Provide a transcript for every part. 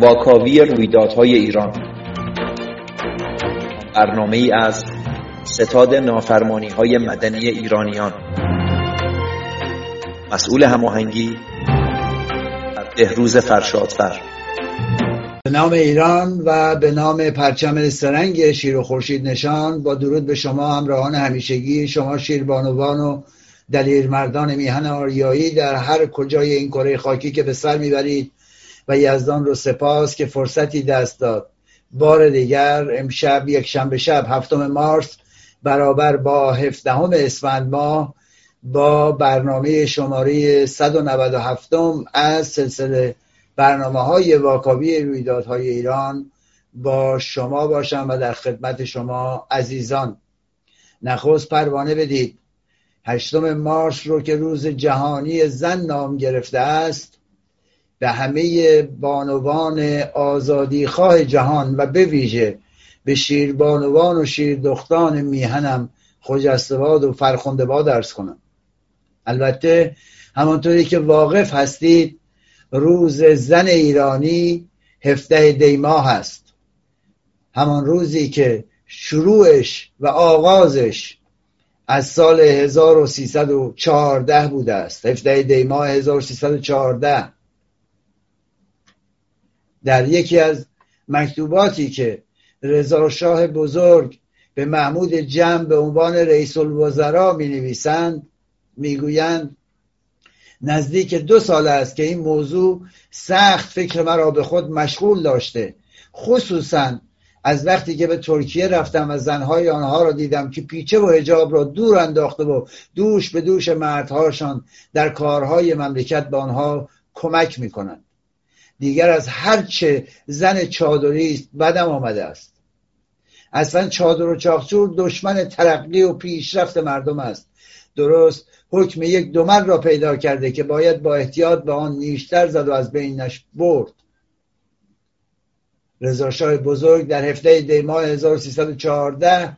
واکاوی رویدادهای ایران. برنامه ای از ستاد نافرمانی های مدنی ایرانیان. مسئول هماهنگی بهروز فرشادفر. به نام ایران و به نام پرچم سرنگ شیر و خورشید نشان با درود به شما همراهان همیشگی شما شیربانوان و دلیر مردان میهن آریایی در هر کجای این کره خاکی که به سر می‌برید. و یزدان رو سپاس که فرصتی دست داد. بار دیگر امشب یک شنبه شب هفتم مارس برابر با هفدهم اسفند ماه با برنامه شماره 197 از سلسله برنامه های واکاوی رویدادهای ایران با شما باشم و در خدمت شما عزیزان. نخست پروانه بدید. هشتم مارس رو که روز جهانی زن نام گرفته است به همه بانوان آزادی خواه جهان و به ویژه به شیربانوان و شیردختان میهنم خجستباد و فرخنده باد ارز کنم. البته همانطوری که واقف هستید روز زن ایرانی هفته دیما هست. همان روزی که شروعش و آغازش از سال 1314 بوده است. هفته دیما 1314 در یکی از مکتوباتی که رضا شاه بزرگ به محمود جمع به عنوان رئیس الوزراء می نویسند می گویند نزدیک دو سال است که این موضوع سخت فکر مرا به خود مشغول داشته. خصوصا از وقتی که به ترکیه رفتم و زنهای آنها را دیدم که پیچه و هجاب را دور انداخته و دوش به دوش مردهاشان در کارهای مملکت به آنها کمک می‌کنند. دیگر از هرچه زن چادری است بدم آمده است. اصلا چادر و چاخچور دشمن ترقی و پیشرفت مردم است. درست حکم یک دومن را پیدا کرده که باید با احتیاط به آن نیشتر زد و از بینش برد. رضاشاه بزرگ در هفته دی ماه 1314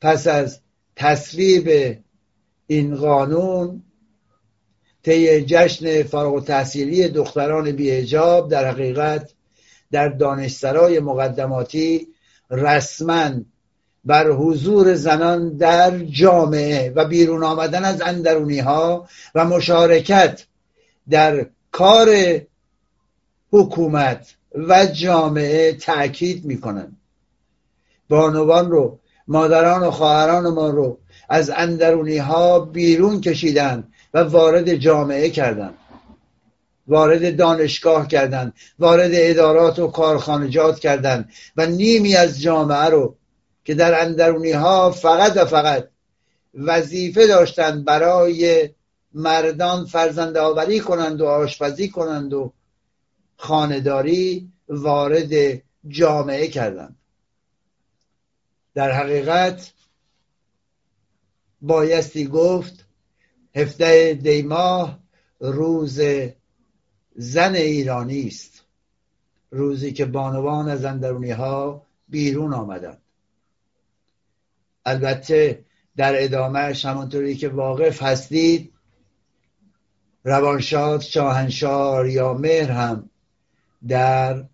پس از تصویب این قانون طی جشن فارغ تحصیلی دختران بیهجاب در حقیقت در دانشسرای مقدماتی رسما بر حضور زنان در جامعه و بیرون آمدن از اندرونی ها و مشارکت در کار حکومت و جامعه تأکید می‌کنن بانوان رو مادران و خواهران ما رو از اندرونی ها بیرون کشیدن و وارد جامعه کردن. وارد دانشگاه کردن. وارد ادارات و کارخانجات کردن. و نیمی از جامعه رو که در اندرونی ها فقط و فقط وظیفه داشتند برای مردان فرزند آوری کنند و آشپزی کنند و خانداری وارد جامعه کردند. در حقیقت بایستی گفت هفته دیماه روز زن ایرانی است. روزی که بانوان از اندرونی ها بیرون آمدند. البته در ادامهش همانطوری که واقف هستید روانشاد شاهنشار یا مهر هم در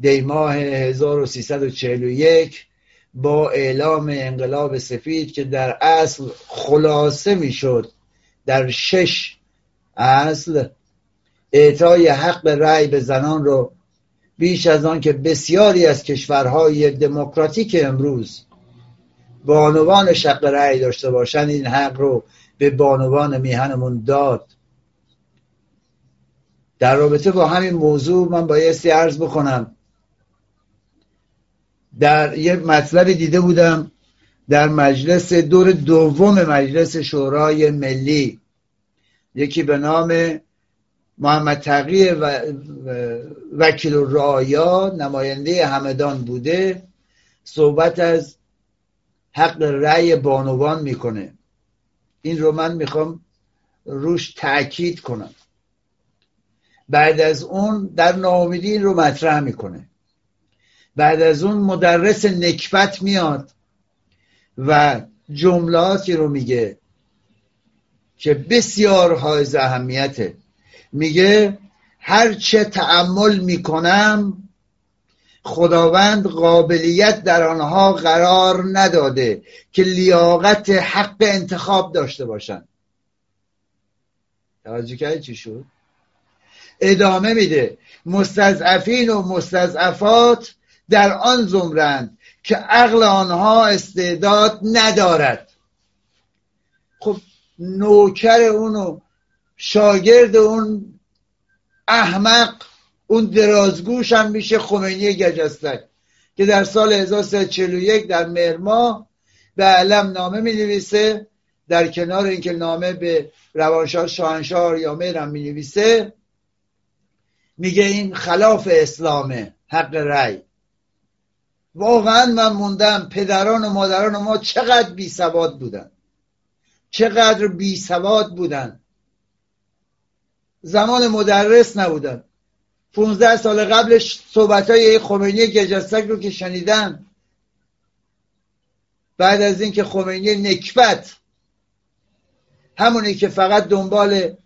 دیماه 1341 با اعلام انقلاب سفید که در اصل خلاصه می‌شد در شش اصل اعطای حق رأی به زنان رو بیش از آن که بسیاری از کشورهای دموکراتیک امروز بانوان شق رأی داشته باشند این حق رو به بانوان میهنمون داد. در رابطه با همین موضوع من بایستی عرض بکنم. در یه مطلب دیده بودم در مجلس دور دوم مجلس شورای ملی. یکی به نام محمد تقی و وکیل رایا نماینده همدان بوده. صحبت از حق رأی بانوان می‌کنه. این رو من می‌خوام روش تاکید کنم. بعد از اون در ناامیدی این رو مطرح می‌کنه. بعد از اون مدرس نکبت میاد و جملاتی رو میگه. که بسیار حائز اهمیته میگه هرچه تعمل می‌کنم خداوند قابلیت در آنها قرار نداده که لیاقت حق انتخاب داشته باشند توجه کردی چی شد؟ ادامه میده. مستضعفین و مستضعفات در آن زمرند که عقل آنها استعداد ندارد. نوکر اونو شاگرد اون احمق اون درازگوش هم میشه خمینی گجستک که در سال 1341 در مرما به علم نامه می نویسه در کنار اینکه نامه به روانشاه شاهنشاه یا میرم می نویسه میگه این خلاف اسلامه حق رأی. واقعا من موندم پدران و مادران و ما چقدر بی سواد بودن. چقدر بی سواد بودن. زمان مدرس نبودن. 15 سال قبلش صحبت های خمینی گجستک رو که شنیدن. بعد از اینکه خمینی نکبت. همونی که فقط دنبال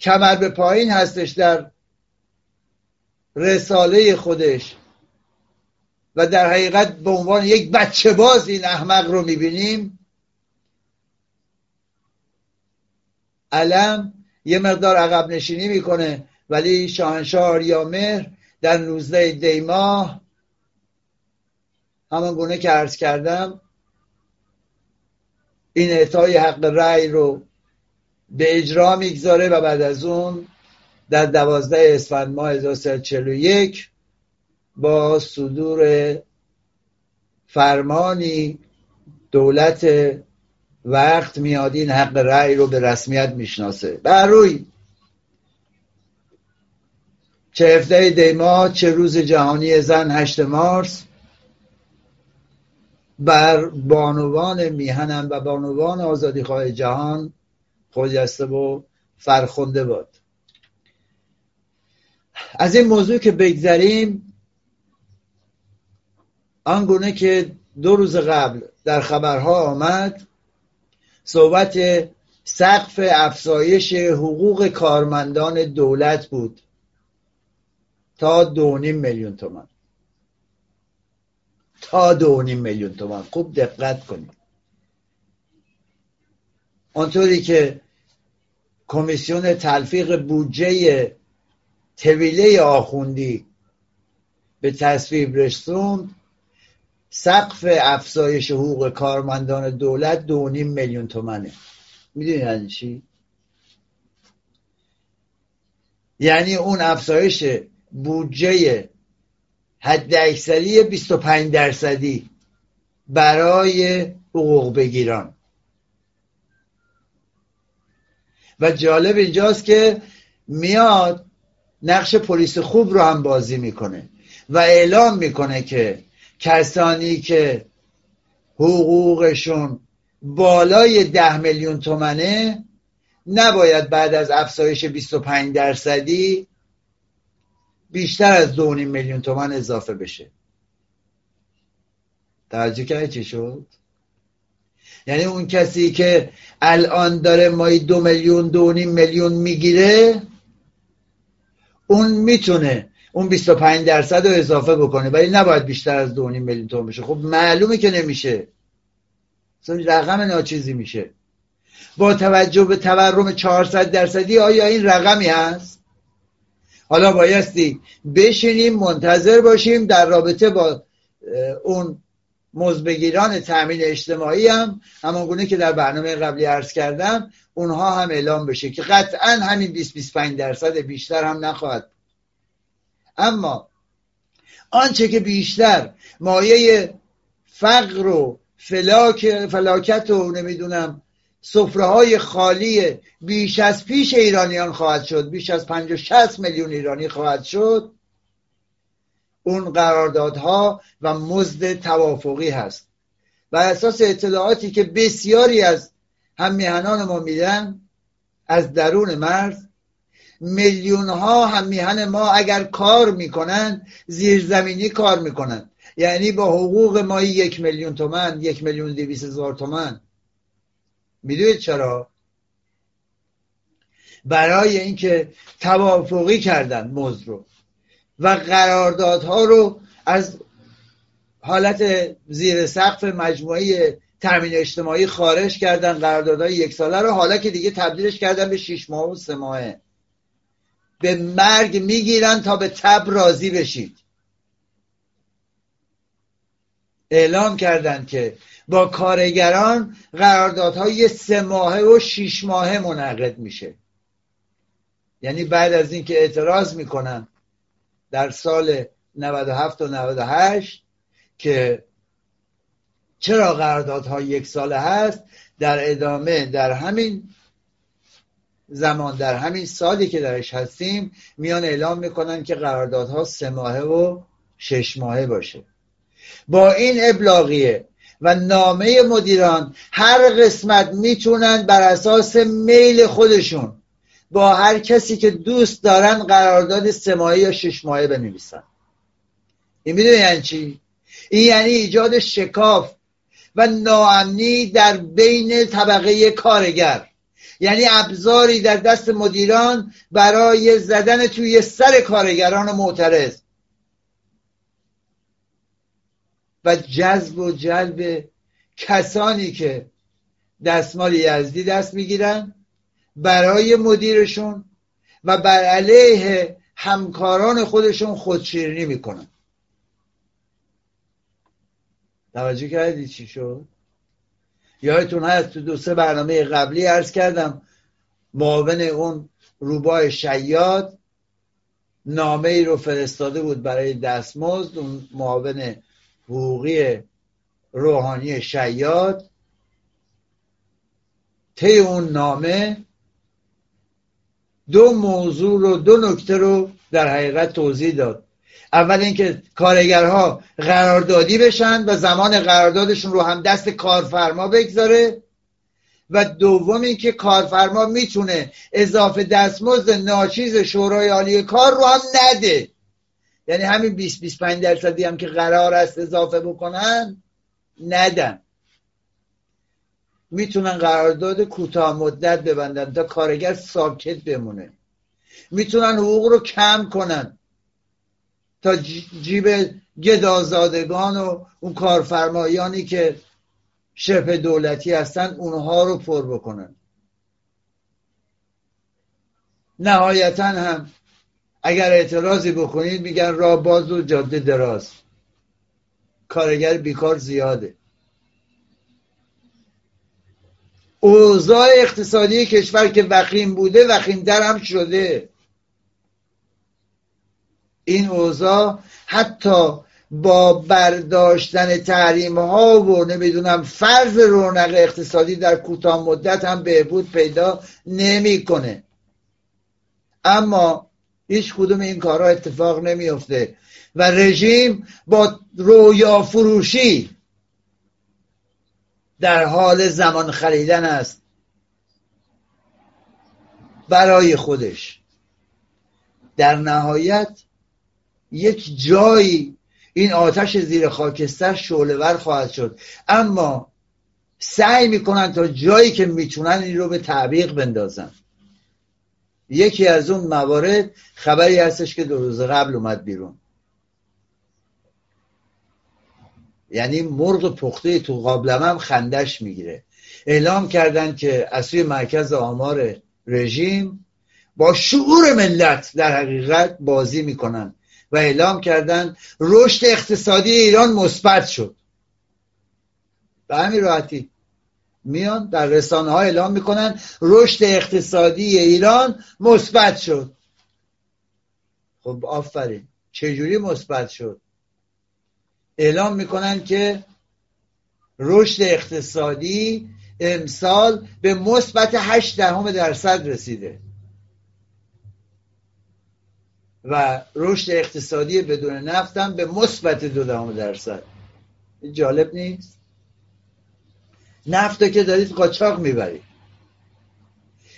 کمر به پایین هستش در رساله خودش. و در حقیقت به عنوان یک بچه باز این احمق رو می‌بینیم. علم یه مقدار عقب نشینی می‌کنه. ولی شاهنشاه مهر در نوزده دیماه همان گونه که عرض کردم این اعطای حق رأی رو به اجرا می‌گذاره و بعد از اون در دوازده اسفند ماه 1341 با صدور فرمانی دولت وقت میاد این حق رأی رو به رسمیت می‌شناسه. بر روی. چه هفته دیما چه روز جهانی زن هشت مارس. بر بانوان میهنم و بانوان آزادی خواه جهان خجسته و فرخنده باد. از این موضوع که بگذریم آنگونه که دو روز قبل در خبرها آمد صحبت سقف افزایش حقوق کارمندان دولت بود. تا دو میلیون تومن تا دو میلیون تومن خوب دقت کنید. آنطوری که کمیسیون تلفیق بودجه طویله آخوندی به تصویب رسوند سقف افزایش حقوق کارمندان دولت دو میلیون تومنه می‌دونی یعنی چی؟ یعنی اون افزایش بودجه حد اکثری 25 درصدی برای حقوق بگیران و جالب اینجاست که میاد نقش پلیس خوب رو هم بازی می‌کنه و اعلام می‌کنه که کسانی که حقوقشون بالای ده میلیون تومنه نباید بعد از افزایش 25 درصدی بیشتر از دو میلیون تومن اضافه بشه. توجه کردی چی شد؟ یعنی اون کسی که الان داره مایی دو میلیون دو میلیون می‌گیره اون می‌تونه اون 25 درصد رو اضافه بکنه ولی نباید بیشتر از دو میلیون تومن بشه. خب معلومه که نمیشه. رقم ناچیزی میشه. با توجه به تورم 400 درصدی آیا این رقمی هست؟ حالا بایستی بشینیم منتظر باشیم در رابطه با اون مزبگیران تأمین اجتماعی هم همون گونه که در برنامه قبلی عرض کردم اونها هم اعلام بشه که قطعا همین 20-25 درصد بیشتر هم نخواهد اما آنچه که بیشتر مایه فقر و فلاک فلاکت و نمی‌دونم سفره های خالی بیش از پیش ایرانیان خواهد شد بیش از 50 60 میلیون ایرانی خواهد شد اون قراردادها و مزد توافقی هست. و اساس اطلاعاتی که بسیاری از هم میهنان ما میدن از درون مرز میلیون ها هم میهن ما اگر کار می‌کنن زیرزمینی کار می‌کنن. یعنی با حقوق مایی یک میلیون تومن یک میلیون دویست هزار تومن. می‌دونید چرا؟ برای اینکه توافقی کردن مزد رو. و قراردادها رو از حالت زیر سقف مجموعه تامین اجتماعی خارج کردن. قراردادهای یک ساله رو حالا که دیگه تبدیلش کردن به شیش ماه و سه ماهه. به مرگ می‌گیرن تا به تب راضی بشید. اعلام کردند که با کارگران قراردادهای سه ماهه و شیش ماهه منعقد میشه. یعنی بعد از اینکه اعتراض می‌کنن در سال 97 و 98 که چرا قراردادها یک ساله هست در ادامه در همین زمان در همین سالی که درش هستیم میان اعلام می‌کنن که قراردادها سه ماهه و شش ماهه باشه. با این ابلاغیه و نامه مدیران هر قسمت می‌تونن بر اساس میل خودشون با هر کسی که دوست دارن قرارداد سه ماهه یا شش ماهه بنویسن. این می‌دونی یعنی چی؟ این یعنی ایجاد شکاف و ناامنی در بین طبقه کارگر. یعنی ابزاری در دست مدیران برای زدن توی سر کارگران معترض. و جذب و جلب کسانی که دستمال یزدی دست می‌گیرن برای مدیرشون و بر علیه همکاران خودشون خودشیرینی می‌کنن. توجه کردی چی شد؟ یادتون هست تو دو سه برنامه قبلی عرض کردم معاون اون روبای شیاد نامه ای رو فرستاده بود برای دستمزد اون معاون حقوقی روحانی شیاد. طی اون نامه دو موضوع رو دو نکته رو در حقیقت توضیح داد. اول اینکه کارگرها قراردادی بشن و زمان قراردادشون رو هم دست کارفرما بگذاره. و دوم اینکه کارفرما می‌تونه اضافه دستمزد ناچیز شورای عالی کار رو هم نده. یعنی همین 20 25 درصدی هم که قرار است اضافه بکنن ندن. می‌تونن قرارداد کوتاه مدت ببندن تا کارگر ساکت بمونه. می‌تونن حقوق رو کم کنن. تا جیب گدازادگان و اون کارفرمایانی که شبه دولتی هستن اونها رو پر بکنن. نهایتا هم اگر اعتراضی بکنید میگن راه باز و جاده دراز. کارگر بیکار زیاده. اوضاع اقتصادی کشور که وخیم بوده وخیمتر هم شده. این اوضاع حتی با برداشتن تحریم ها و نمی‌دونم فرض رونق اقتصادی در کوتاه مدت هم بهبود پیدا نمی‌کنه. اما هیچ کدوم این کارها اتفاق نمیفته و رژیم با رویا فروشی در حال زمان خریدن است برای خودش. در نهایت یک جایی این آتش زیر خاکستر شعلهور خواهد شد. اما سعی می‌کنن تا جایی که می‌تونن این رو به تعبیق بندازن. یکی از اون موارد خبری هستش که دو روز قبل اومد بیرون. یعنی مرغ پخته تو قابلمه هم خندش می‌گیره. اعلام کردن که از سوی مرکز آمار رژیم با شعور ملت در حقیقت بازی می‌کنن. و اعلام کردن رشد اقتصادی ایران مثبت شد. به همین راحتی میان در رسانه ها اعلام می‌کنن رشد اقتصادی ایران مثبت شد. خب آفرین چجوری مثبت شد؟ اعلام می‌کنن که رشد اقتصادی امسال به مثبت هشت دهم درصد رسیده. و رشد اقتصادی بدون نفت هم به مثبت دو دهم درصد. جالب نیست؟ نفت که دارید قاچاق می‌برید.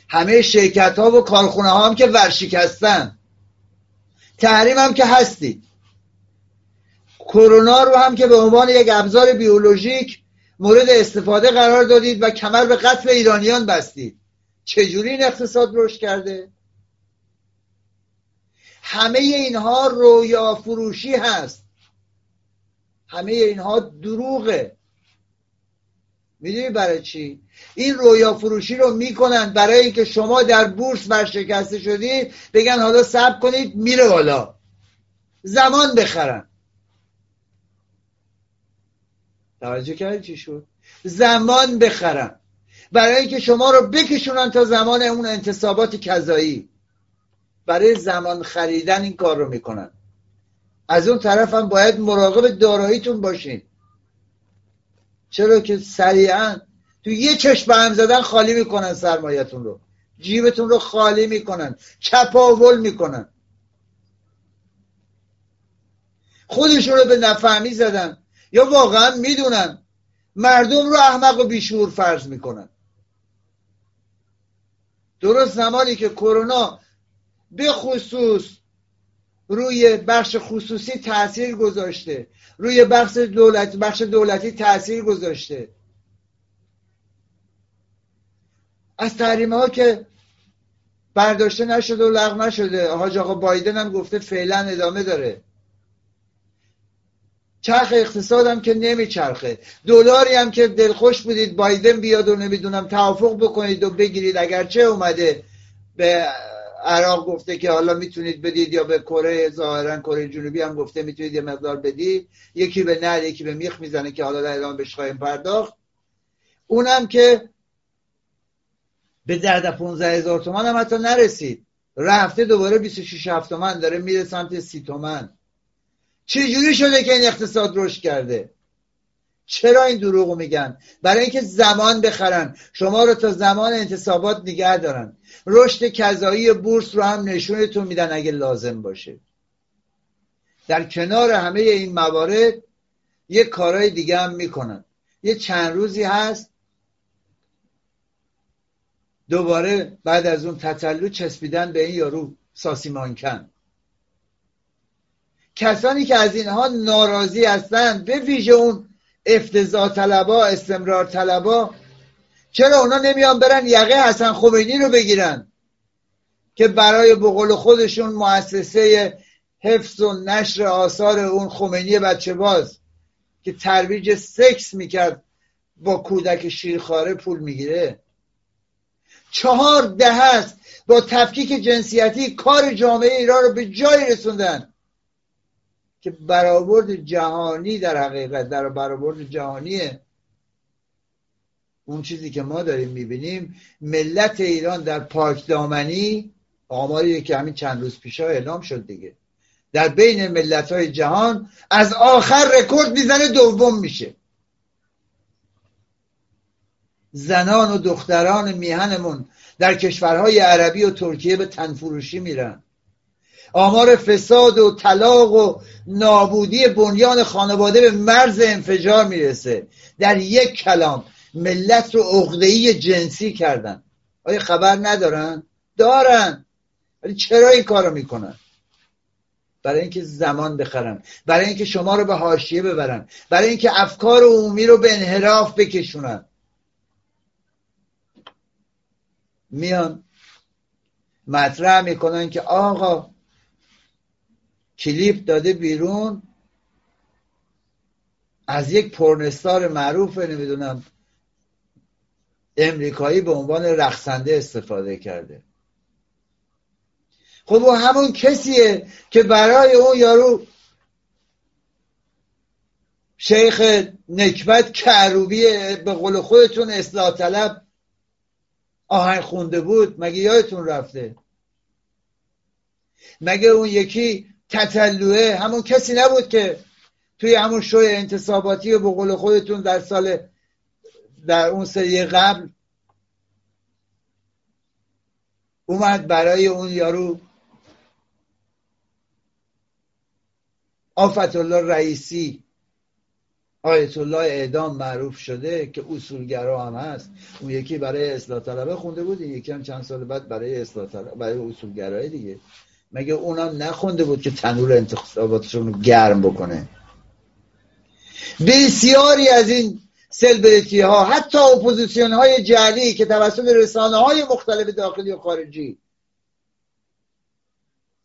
همه شرکت ها و کارخونه ها هم که ورشکستن. تحریم هم که هستید. کرونا رو هم که به عنوان یک ابزار بیولوژیک مورد استفاده قرار دادید و کمر به قتل ایرانیان بستید. چجوری این اقتصاد رشد کرده؟ همه اینها رویا فروشی هست. همه اینها دروغه. می‌دونی برای چی؟ این رویا فروشی رو می‌کنن برای اینکه شما در بورس ورشکسته شدید بگن حالا صبر کنید میره بالا. زمان بخرن. توجه کردی چی شد؟ زمان بخرن. برای اینکه شما رو بکشونن تا زمان اون انتصابات کذایی. برای زمان خریدن این کار رو می‌کنن. از اون طرف هم باید مراقب داراییتون باشین. چرا که سریعا تو یه چشم هم زدن خالی می‌کنن سرمایتون رو. جیبتون رو خالی می‌کنن. چپاول می‌کنن. خودشون رو به نفهمی زدن. یا واقعا می‌دونن مردم رو احمق و بیشور فرض می‌کنن. درست زمانی که کرونا به خصوص روی بخش خصوصی تاثیر گذاشته. روی بخش دولت بخش دولتی تاثیر گذاشته. از تحریم ها که برداشته نشده و لغو نشده حاج آقا بایدن هم گفته فعلا ادامه داره. چرخ اقتصادم که نمیچرخه. دلاری هم که دلخوش بودید بایدن بیاد و نمی‌دونم توافق بکنید و بگیرید. اگرچه اومده به عراق گفته که حالا می‌تونید بدید یا به کره ظاهرا کره جنوبی هم گفته می‌تونید یه مقدار بدید. یکی به نر یکی به میخ می‌زنه که حالا در ادامه بهش خواهیم پرداخت. اونم که به درد 15 هزار تومن هم حتی نرسید. رفته دوباره 26 هفت تومن داره میره سمت سی تومن چجوری شده که این اقتصاد رشد کرده؟ چرا این دروغ میگن؟ برای اینکه زمان بخرن. شما رو تا زمان انتصابات نگه دارن. رشد کذایی بورس رو هم نشونتون میدن اگه لازم باشه. در کنار همه این موارد یه کارهای دیگه هم می‌کنن. یه چند روزی هست. دوباره بعد از اون تطلو چسبیدن به این یارو ساسی مانکن کسانی که از اینها ناراضی هستند به ویژه اون افتضاح طلبا استمرار طلبا. چرا اونا نمیان برن یقه حسن خمینی رو بگیرن؟ که برای بقول خودشون مؤسسه حفظ و نشر آثار اون خمینی بچه باز که ترویج سکس می‌کرد با کودک شیرخواره پول می‌گیره. چهار ده هست با تفکیک جنسیتی کار جامعه ایران رو به جای رسوندن. که برآورد جهانی در حقیقت در برآورد جهانیه اون چیزی که ما داریم می‌بینیم. ملت ایران در پاک دامنی آماری که همین چند روز پیش اعلام شد دیگه در بین ملت های جهان از آخر رکورد می‌زنه دوم میشه. زنان و دختران میهنمون در کشورهای عربی و ترکیه به تنفروشی میرن. آمار فساد و طلاق و نابودی بنیان خانواده به مرز انفجار می‌رسه. در یک کلام ملت رو عقده‌ای جنسی کردن. آیا خبر ندارن؟ دارن. ولی چرا این کارو می‌کنن؟ برای اینکه زمان بخرن. برای اینکه شما رو به حاشیه ببرن. برای اینکه افکار عمومی رو به انحراف بکشونن. میان مطرح می‌کنن که آقا کلیپ داده بیرون. از یک پرنستار معروف نمی‌دونم امریکایی به عنوان رقصنده استفاده کرده. خب او همون کسیه که برای اون یارو شیخ نکبت کروبی به قول خودتون اصلاح طلب آهنگ خونده بود. مگه یادتون رفته؟ مگه اون یکی تطلوه همون کسی نبود که توی همون شوی انتصاباتی و به قول خودتون در سال در اون سری قبل اومد برای اون یارو آفت الله رئیسی آیت الله اعدام معروف شده که اصولگرا هم هست. اون یکی برای اصلاح طلبه خونده بود یکی هم چند سال بعد برای اصلاح طلبه برای اصولگرای دیگه. مگه اونم نخونده بود که تنور انتخاباتشون رو گرم بکنه؟ بسیاری از این سلبریتی ها حتی اپوزیسیون های جعلی که توسط رسانه های مختلف داخلی و خارجی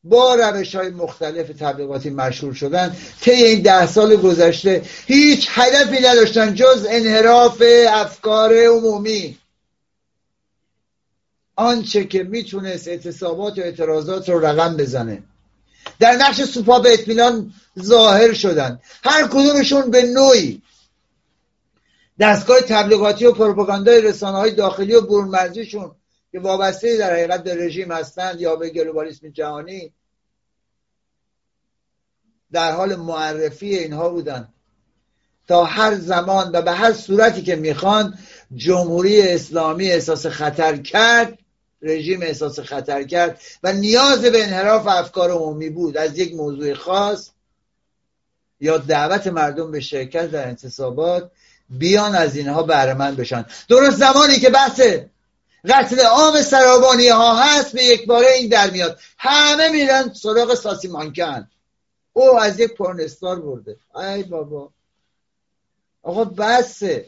با روش های مختلف تبلیغاتی مشهور شدن طی این ده سال گذشته هیچ هدفی نداشتن جز انحراف افکار عمومی. آنچه که می‌تونست اعتصابات و اعتراضات رو رقم بزنه. در نقش سوپا به اطمینان ظاهر شدن. هر کدومشون به نوعی دستگاه تبلیغاتی و پروپاگاندای رسانه های داخلی و برونمرزیشون که وابسته در حقیقت به رژیم هستند یا به گلوبالیسم جهانی در حال معرفی اینها بودن. تا هر زمان و به هر صورتی که می‌خوان جمهوری اسلامی احساس خطر کرد. رژیم احساس خطر کرد و نیاز به انحراف افکار عمومی بود. از یک موضوع خاص یا دعوت مردم به شرکت در انتصابات بیان از اینها بهرهمند بشن. درست زمانی که بحث قتل عام سرابانی ها هست به یک باره این در میاد. همه میرن سراغ ساسی مانکن او از یک پرنستار برده. ای بابا. آقا بسه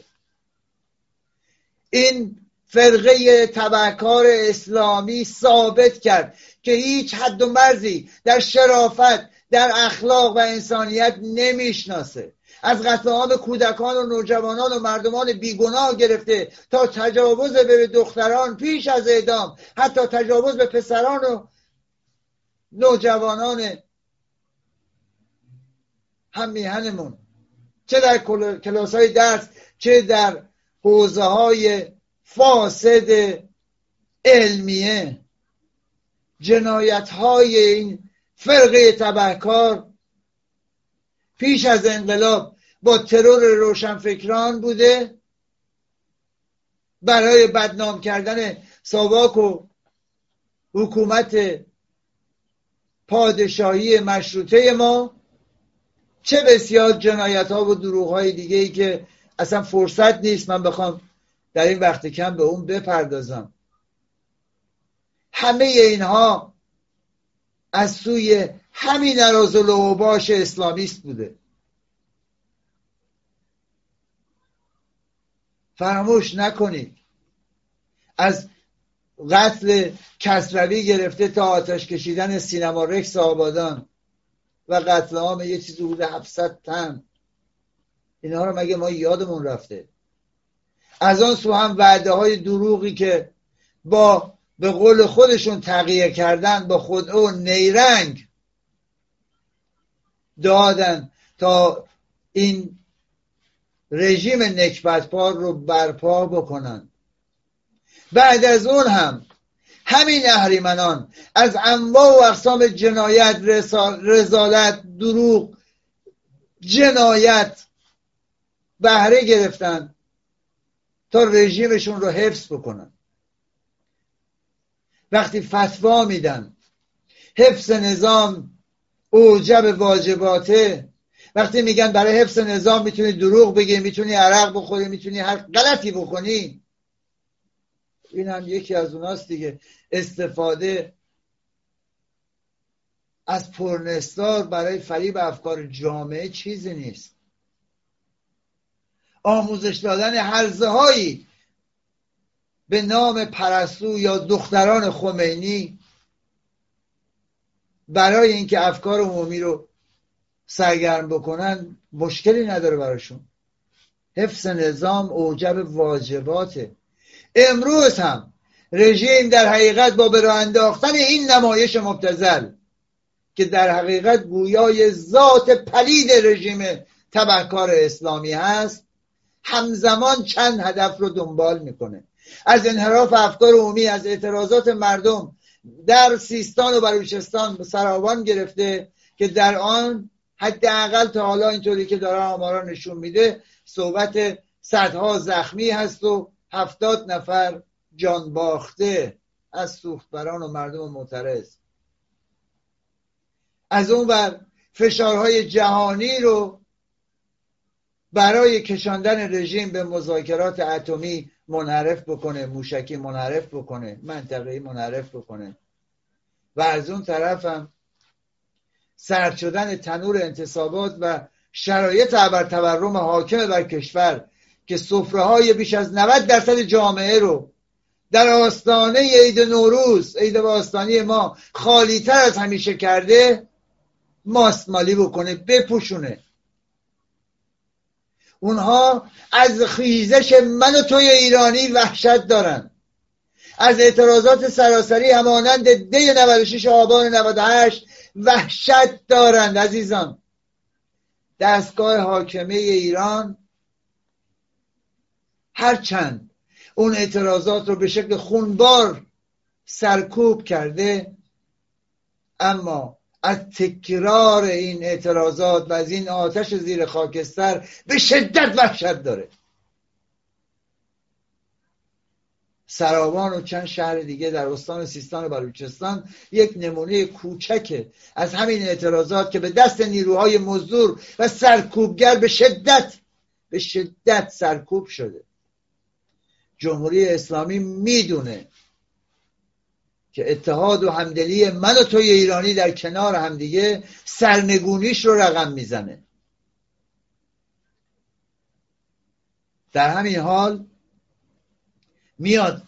این فرقه تبهکار اسلامی ثابت کرد که هیچ حد و مرزی در شرافت در اخلاق و انسانیت نمی‌شناسه. از قتل کودکان و نوجوانان و مردمان بیگناه گرفته تا تجاوز به دختران پیش از اعدام حتی تجاوز به پسران و نوجوانان هم میهنمون. چه در کلاس های درس چه در حوزه های فاسد علمیه. جنایت های این فرقه تبهکار پیش از انقلاب با ترور روشنفکران بوده. برای بدنام کردن ساواک و حکومت پادشاهی مشروطه ما. چه بسیار جنایت ها و دروغ های دیگه ای که اصلا فرصت نیست من بخوام در این وقت کم به اون بپردازم. همه اینها از سوی همین اراز و اسلامیست بوده. فراموش نکنید. از قتل کسروی گرفته تا آتش کشیدن سینما رکس آبادان و قتل عام یه چیزی بوده 700 تن. اینها رو مگه ما یادمون رفته؟ از آن سو هم وعده های دروغی که با به قول خودشون تغییر کردن با خود او نیرنگ دادن تا این رژیم نکبتبار رو برپا بکنن. بعد از اون هم همین اهریمنان از انواع و اقسام جنایت رزالت دروغ جنایت بهره گرفتن. تا رژیمشون رو حفظ بکنن. وقتی فتوا میدن حفظ نظام اوجب واجباته. وقتی میگن برای حفظ نظام می‌تونی دروغ بگی می‌تونی عرق بخوری می‌تونی هر غلطی بکنی. این هم یکی از اوناست دیگه. استفاده از پرنستار برای فریب افکار جامعه چیزی نیست. آموزش دادن حرزه هایی به نام پرستو یا دختران خمینی برای اینکه افکار عمومی رو سرگرم بکنن مشکلی نداره براشون. حفظ نظام اوجب واجباته. امروز هم رژیم در حقیقت با به انداختن این نمایش مبتزل که در حقیقت گویای ذات پلید رژیم تبهکار اسلامی هست همزمان چند هدف رو دنبال می‌کنه. از انحراف افکار عمومی از اعتراضات مردم در سیستان و بلوچستان سراوان گرفته که در آن حداقل تا حالا اینطوری که داره آمارا نشون میده صحبت صدها زخمی هست و هفتاد نفر جان باخته از سوختبران و مردم معترض. از اون بر فشارهای جهانی رو برای کشاندن رژیم به مذاکرات اتمی منحرف بکنه موشکی منحرف بکنه منطقه‌ای منحرف بکنه. و از اون هم سرد شدن تنور انتصابات و شرایط ابر تورم حاکم بر کشور که سفره های بیش از 90 درصد جامعه رو در آستانه عید نوروز عید باستانی ما خالی تر از همیشه کرده ماستمالی بکنه بپوشونه. اونها از خیزش من و توی ایرانی وحشت دارن. از اعتراضات سراسری همانند دی 96 آبان 98 وحشت دارند عزیزان. دستگاه حاکمه ایران هرچند اون اعتراضات رو به شکل خونبار سرکوب کرده اما از تکرار این اعتراضات و از این آتش زیر خاکستر به شدت وحشت داره. سراوان و چند شهر دیگه در استان سیستان و بلوچستان یک نمونه کوچکه از همین اعتراضات که به دست نیروهای مزدور و سرکوبگر به شدت به شدت سرکوب شده. جمهوری اسلامی می‌دونه که اتحاد و همدلی من و توی ایرانی در کنار همدیگه سرنگونیش رو رقم می‌زنه. در همین حال میاد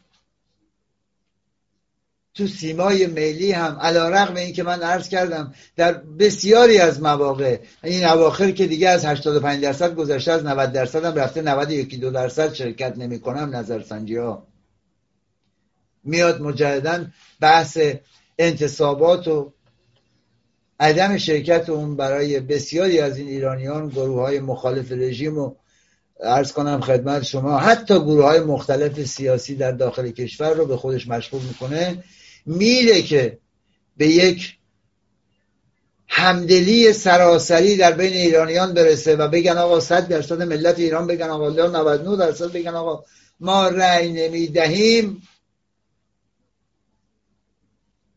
تو سیمای میلی هم علا رقم این که من عرض کردم در بسیاری از مواقع این اواخر که دیگه از 85 درصد گذشته از 90 درصد هم رفته 91 دو درصد شرکت نمی کنم نظرسنجی ها میاد مجددا بحث انتصابات و عدم شرکت اون برای بسیاری از این ایرانیان گروه های مخالف رژیم و ارز کنم خدمت شما حتی گروه های مختلف سیاسی در داخل کشور رو به خودش مشغول می‌کنه. میره که به یک همدلی سراسری در بین ایرانیان برسه و بگن آقا صد درصد ملت ایران بگن آقا 99 درصد بگن آقا ما رأی نمی‌دهیم.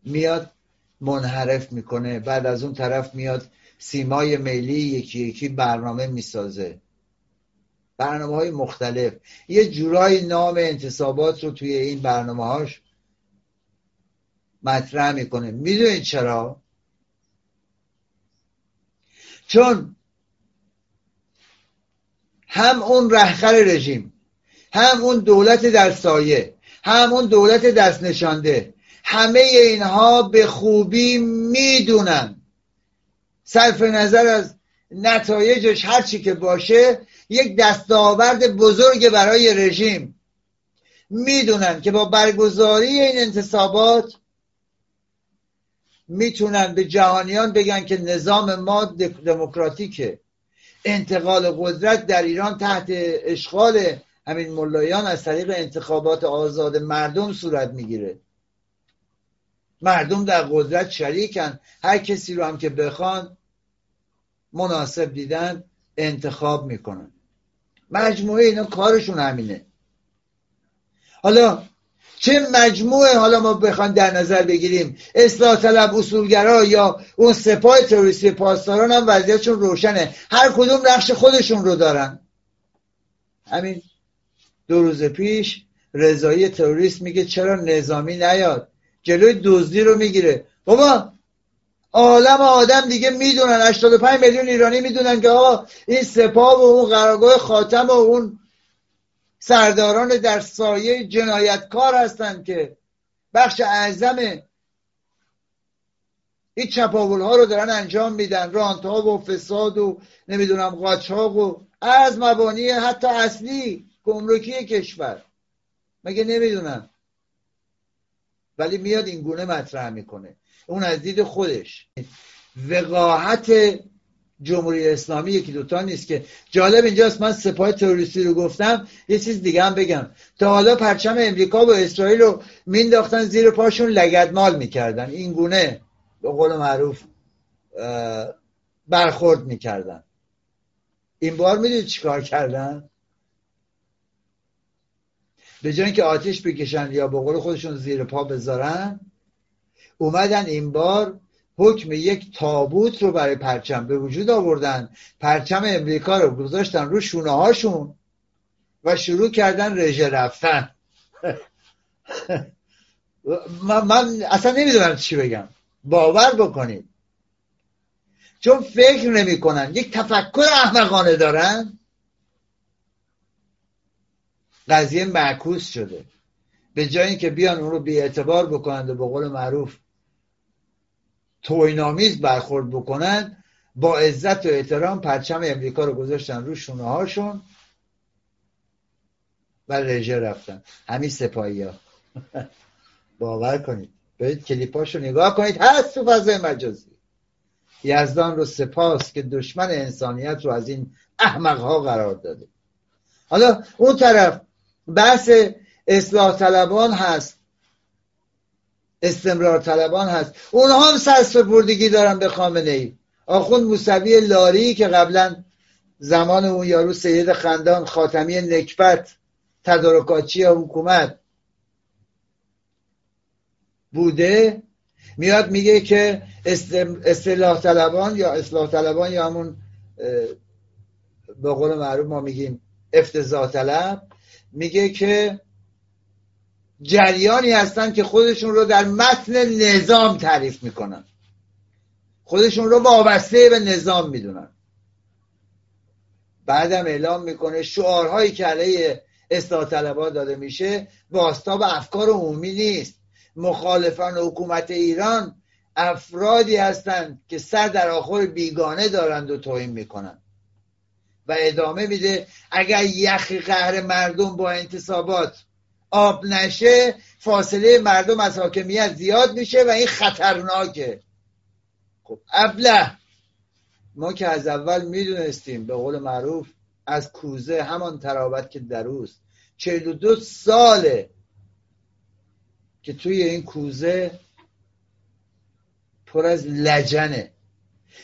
میاد منحرف می‌کنه. بعد از اون طرف میاد سیمای میلی یکی یکی برنامه می‌سازه. برنامه های مختلف. یه جورای نام انتصابات رو توی این برنامه هاش مطرح می‌کنه. می‌دونید چرا؟ چون هم اون رهخر رژیم هم اون دولت در سایه هم اون دولت دست نشانده همه اینها به خوبی می‌دونن. صرف نظر از نتایجش هرچی که باشه یک دستاورد بزرگ برای رژیم. می‌دونن که با برگزاری این انتصابات می‌تونن به جهانیان بگن که نظام ما دموکراتیکه. انتقال قدرت در ایران تحت اشغال همین ملایان از طریق انتخابات آزاد مردم صورت می‌گیره. مردم در قدرت شریکن. هر کسی رو هم که بخوان مناسب دیدن انتخاب می‌کنن. مجموعه اینا کارشون همینه. حالا چه مجموعه؟ حالا ما بخوان در نظر بگیریم. اصلاح طلب اصولگرا یا اون سپاه تروریستی پاسداران هم وضعیتشون روشنه. هر کدوم نقش خودشون رو دارن. همین دو روز پیش رضایی تروریست میگه چرا نظامی نیاد؟ جلوی دزدی رو می‌گیره. بابا عالم آدم دیگه می‌دونن 85 میلیون ایرانی می‌دونن که آقا این سپاه و اون قرارگاه خاتم و اون سرداران در سایه جنایتکار هستند که بخش اعظم این چپاول ها رو دارن انجام میدن. رانت ها و فساد و نمی‌دونم قاچاق و از مبانی حتی اصلی گمرکی کشور. مگه نمی‌دونن ولی میاد این گونه مطرح می‌کنه. اون از دید خودش. وقاحت جمهوری اسلامی یکی دوتا نیست که جالب اینجاست من سپاه تروریستی رو گفتم یه چیز دیگه هم بگم. تا حالا پرچم امریکا و اسرائیل رو مینداختن زیر پاشون لگدمال می‌کردن. این گونه به قول معروف برخورد می‌کردن. این بار می‌دونید چیکار کردن؟ به جای که آتیش بکشن یا به قول خودشون زیر پا بذارن اومدن این بار حکم یک تابوت رو برای پرچم به وجود آوردن. پرچم امریکا رو گذاشتن رو شونه هاشون و شروع کردن رژه رفتن. من, اصلا نمی‌دونم چی بگم. باور بکنید. چون فکر نمی‌کنن. یک تفکر احمقانه دارن. قضیه معکوس شده. به جایی که بیان اون رو بی اعتبار بکنند و به قول معروف توینامیز برخورد بکنند با عزت و احترام پرچم امریکا رو گذاشتن رو شونه هاشون و رژه رفتن. همین سپایی ها باور کنید. برید کلیپاشو نگاه کنید. هست تو فضای مجازی. یزدان رو سپاس که دشمن انسانیت رو از این احمق ها قرار داده. حالا اون طرف بحث اصلاح طلبان هست. استمرار طلبان هست. اونها هم سرسپردگی دارن به خامنه ای. آخوند موسوی لاری که قبلا زمان اون یارو سید خندان خاتمی نکبت تدارکاچی حکومت بوده میاد میگه که اصلاح طلبان یا اصلاح طلبان یا همون به قول معروف ما میگیم افتضاح طلب میگه که جریانی هستن که خودشون رو در متن نظام تعریف می‌کنن. خودشون رو وابسته به نظام می‌دونن. بعدم اعلام می‌کنه شعارهایی که علیه اصلاح طلبان داده میشه باستاب افکار عمومی نیست. مخالفان حکومت ایران افرادی هستند که سر در آخر بیگانه دارند و توهین می‌کنند. و ادامه میده اگر یخ قهر مردم با انتصابات آب نشه فاصله مردم از حاکمیت زیاد میشه و این خطرناکه. خب ابله. ما که از اول می‌دونستیم به قول معروف از کوزه همان ترابت که دروست چهل و دو ساله که توی این کوزه پر از لجنه.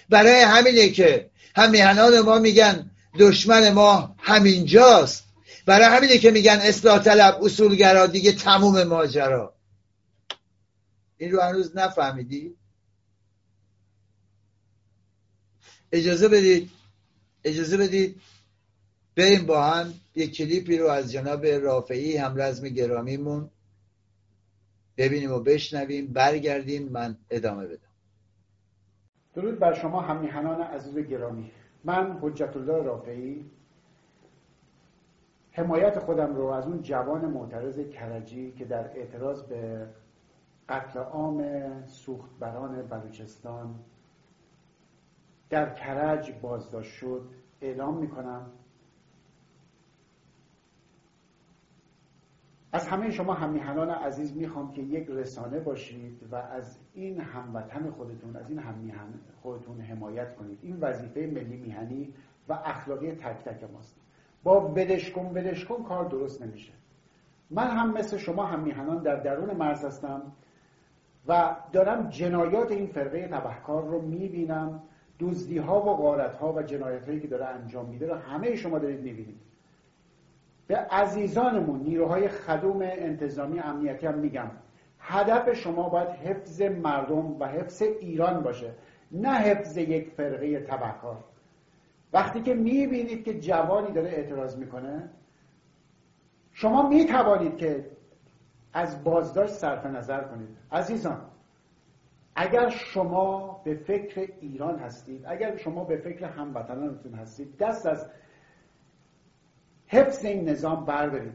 برای همینه که همیهنان ما میگن دشمن ما همینجاست. برای همینه که میگن اصلاح طلب اصولگرا دیگه تموم ماجرا. این رو هنوز نفهمیدی؟ اجازه بدید؟ اجازه بدید؟ بریم با هم یک کلیپی رو از جناب رافعی هم رزم گرامیمون ببینیم و بشنویم برگردیم من ادامه بدم. درود بر شما همیهنان عزیز گرامی. من حجت الله رافعی حمایت خودم رو از اون جوان معترض کرجی که در اعتراض به قتل عام سوختبران بلوچستان در کرج بازداشت شد اعلام می‌کنم از همه شما همیهنان عزیز می‌خوام که یک رسانه باشید و از این هموطن خودتون از این همیهن خودتون حمایت کنید. این وظیفه ملی میهنی و اخلاقی تک تک ماست. با بدشکن بدشکن کار درست نمیشه. من هم مثل شما همیهنان در درون مرز هستم و دارم جنایات این فرقه تبهکار رو می‌بینم. دزدی ها و غارت ها و جنایت هایی که داره انجام میده رو همه شما دارید می‌بینید. به عزیزانمون نیروهای خدوم انتظامی امنیتی هم میگم هدف شما باید حفظ مردم و حفظ ایران باشه نه حفظ یک فرقه تبهکار. وقتی که می‌بینید که جوانی داره اعتراض می‌کنه شما می‌توانید که از بازداشت صرف نظر کنید. عزیزان اگر شما به فکر ایران هستید اگر شما به فکر هموطنانتون هستید دست از حفظ این نظام بردارید.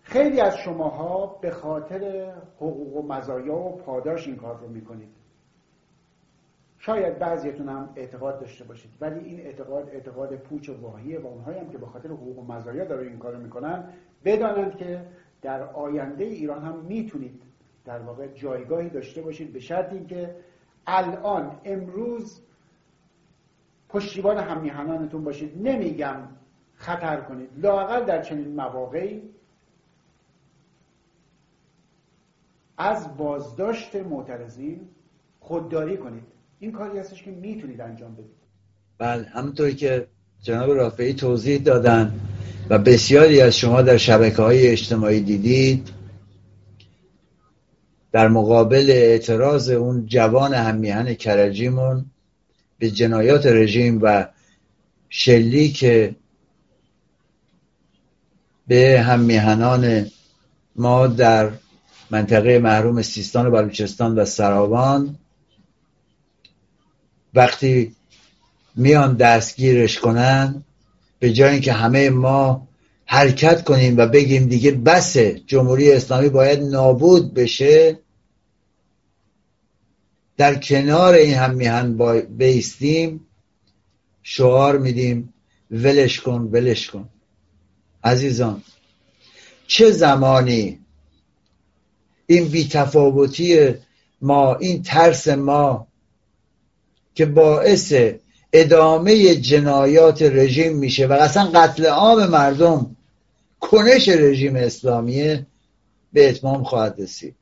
خیلی از شماها به خاطر حقوق و مزایا و پاداش این کار رو می‌کنید. شاید بعضیتون هم اعتقاد داشته باشید ولی این اعتقاد اعتقاد پوچ و واهیه و اونهایی هم که به خاطر حقوق و مزایا داره این کار رو می‌کنن بدانند که در آینده ایران هم می‌تونید در واقع جایگاهی داشته باشید به شرط اینکه الان امروز پشتیبان همیهنانتون باشید. نمیگم خطر کنید. لاقل در چنین مواقعی از بازداشت معترضین خودداری کنید. این کاری هستش که می‌تونید انجام بدید. بله همونطوری که جناب رافعی توضیح دادن و بسیاری از شما در شبکه های اجتماعی دیدید در مقابل اعتراض اون جوان همیهن کرجیمون به جنایات رژیم و که به هم میهنان ما در منطقه محروم سیستان و بلوچستان و سراوان. وقتی میان دستگیرش کنن به جای اینکه همه ما حرکت کنیم و بگیم دیگه بسه جمهوری اسلامی باید نابود بشه در کنار این هم میهن بیستیم شعار میدیم ولش کن ولش کن. عزیزان چه زمانی این بیتفاوتی ما این ترس ما که باعث ادامه جنایات رژیم میشه و اصلا قتل عام مردم کنش رژیم اسلامیه به اتمام خواهد رسید.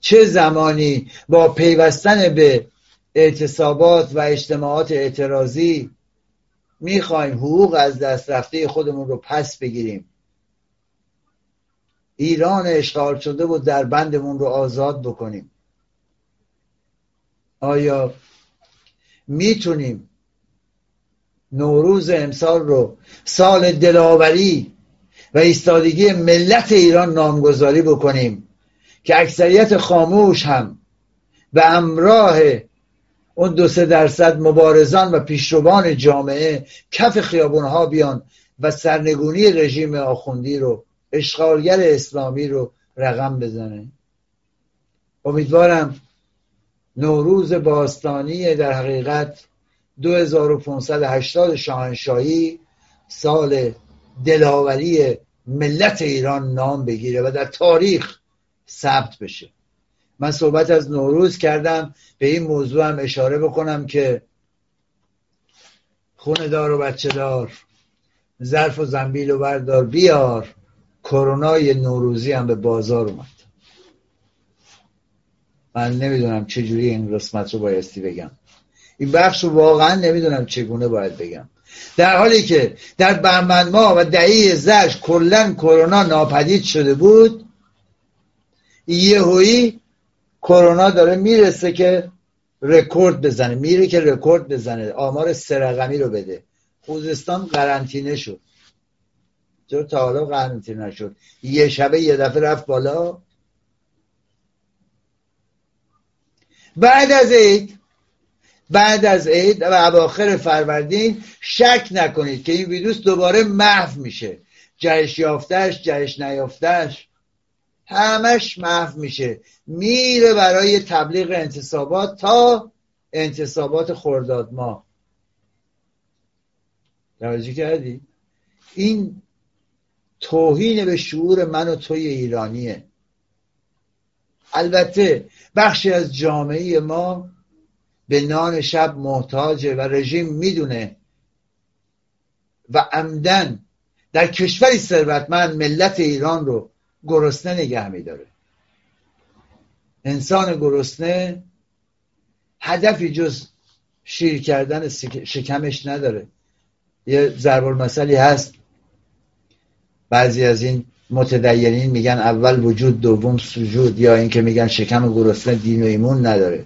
چه زمانی با پیوستن به اعتصابات و اجتماعات اعتراضی می‌خوایم حقوق از دست رفته خودمون رو پس بگیریم. ایران اشغال شده و در بندمون رو آزاد بکنیم. آیا می‌تونیم نوروز امسال رو سال دلاوری و ایستادگی ملت ایران نامگذاری بکنیم که اکثریت خاموش هم به امراه اون دو سه درصد مبارزان و پیشروان جامعه کف خیابون ها بیان و سرنگونی رژیم آخوندی رو اشغالگر اسلامی رو رقم بزنه. امیدوارم نوروز باستانی در حقیقت 2580 شاهنشاهی سال دلاوری ملت ایران نام بگیره و در تاریخ ثبت بشه. من صحبت از نوروز کردم به این موضوع هم اشاره بکنم که خونه دار و بچه دار ظرف و زنبیل و بردار بیار کرونای نوروزی هم به بازار اومد. من نمی‌دونم چجوری این قسمت رو بایستی بگم. این بخش رو واقعا نمی‌دونم چگونه باید بگم. در حالی که در بهمن ماه و دهه زش کلا کرونا ناپدید شده بود یهویی کرونا داره می‌رسه که رکورد بزنه میره که رکورد بزنه آمار سرقمی رو بده. خوزستان قرنطینه شد. چرا تا حالا قرنطینه نشد؟ یه شبه یه دفعه رفت بالا. بعد از عید بعد از عید و اواخر فروردین شک نکنید که این ویروس دوباره محو میشه. جهش یافتش جهش نیافتش همش محو میشه. میره برای تبلیغ انتصابات تا انتصابات خرداد ما. توجه کردی؟ این توهین به شعور من و توی ایرانیه. البته بخشی از جامعه ما به نان شب محتاجه و رژیم می‌دونه و عمدن در کشوری ثروتمند ملت ایران رو گرسنه نگه میداره. انسان گرسنه هدفی جز شیر کردن شکمش نداره. یه ضرب المثلی هست. بعضی از این متدینین میگن اول وجود دوم سجود یا اینکه میگن شکم گرسنه دین و ایمون نداره.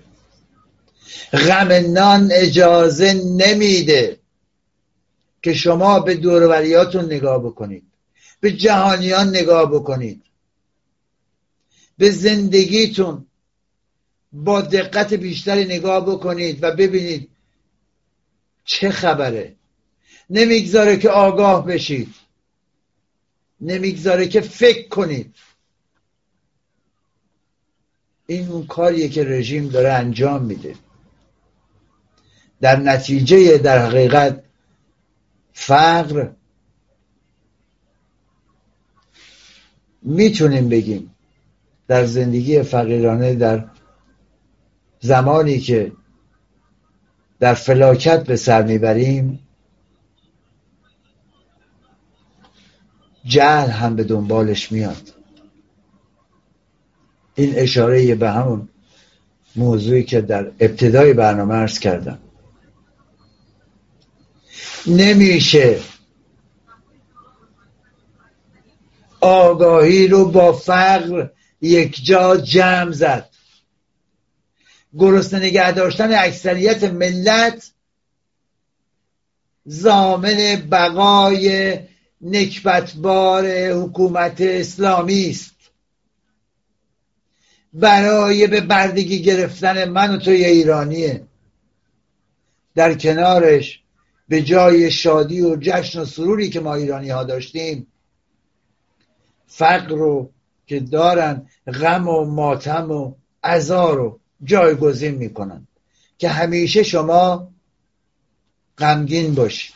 غم نان اجازه نمیده که شما به دوروریاتون نگاه بکنید به جهانیان نگاه بکنید. به زندگیتون با دقت بیشتری نگاه بکنید و ببینید چه خبره. نمی‌گذاره که آگاه بشید. نمی‌گذاره که فکر کنید. این اون کاریه که رژیم داره انجام میده. در نتیجه در حقیقت فقر می‌تونیم بگیم. در زندگی فقیرانه در زمانی که در فلاکت به سر می‌بریم جهل هم به دنبالش میاد. این اشاره به همون موضوعی که در ابتدای برنامه ارز کردم. نمیشه آگاهی رو با فقر یک جا جمع زد. گرسنه نگه داشتن اکثریت ملت زامن بقای نکبتبار حکومت اسلامی است. برای به بردگی گرفتن من و توی ایرانیه. در کنارش به جای شادی و جشن و سروری که ما ایرانی ها داشتیم فقر رو که دارن غم و ماتم و عذا رو جایگزین می‌کنن. که همیشه شما غمگین باشید.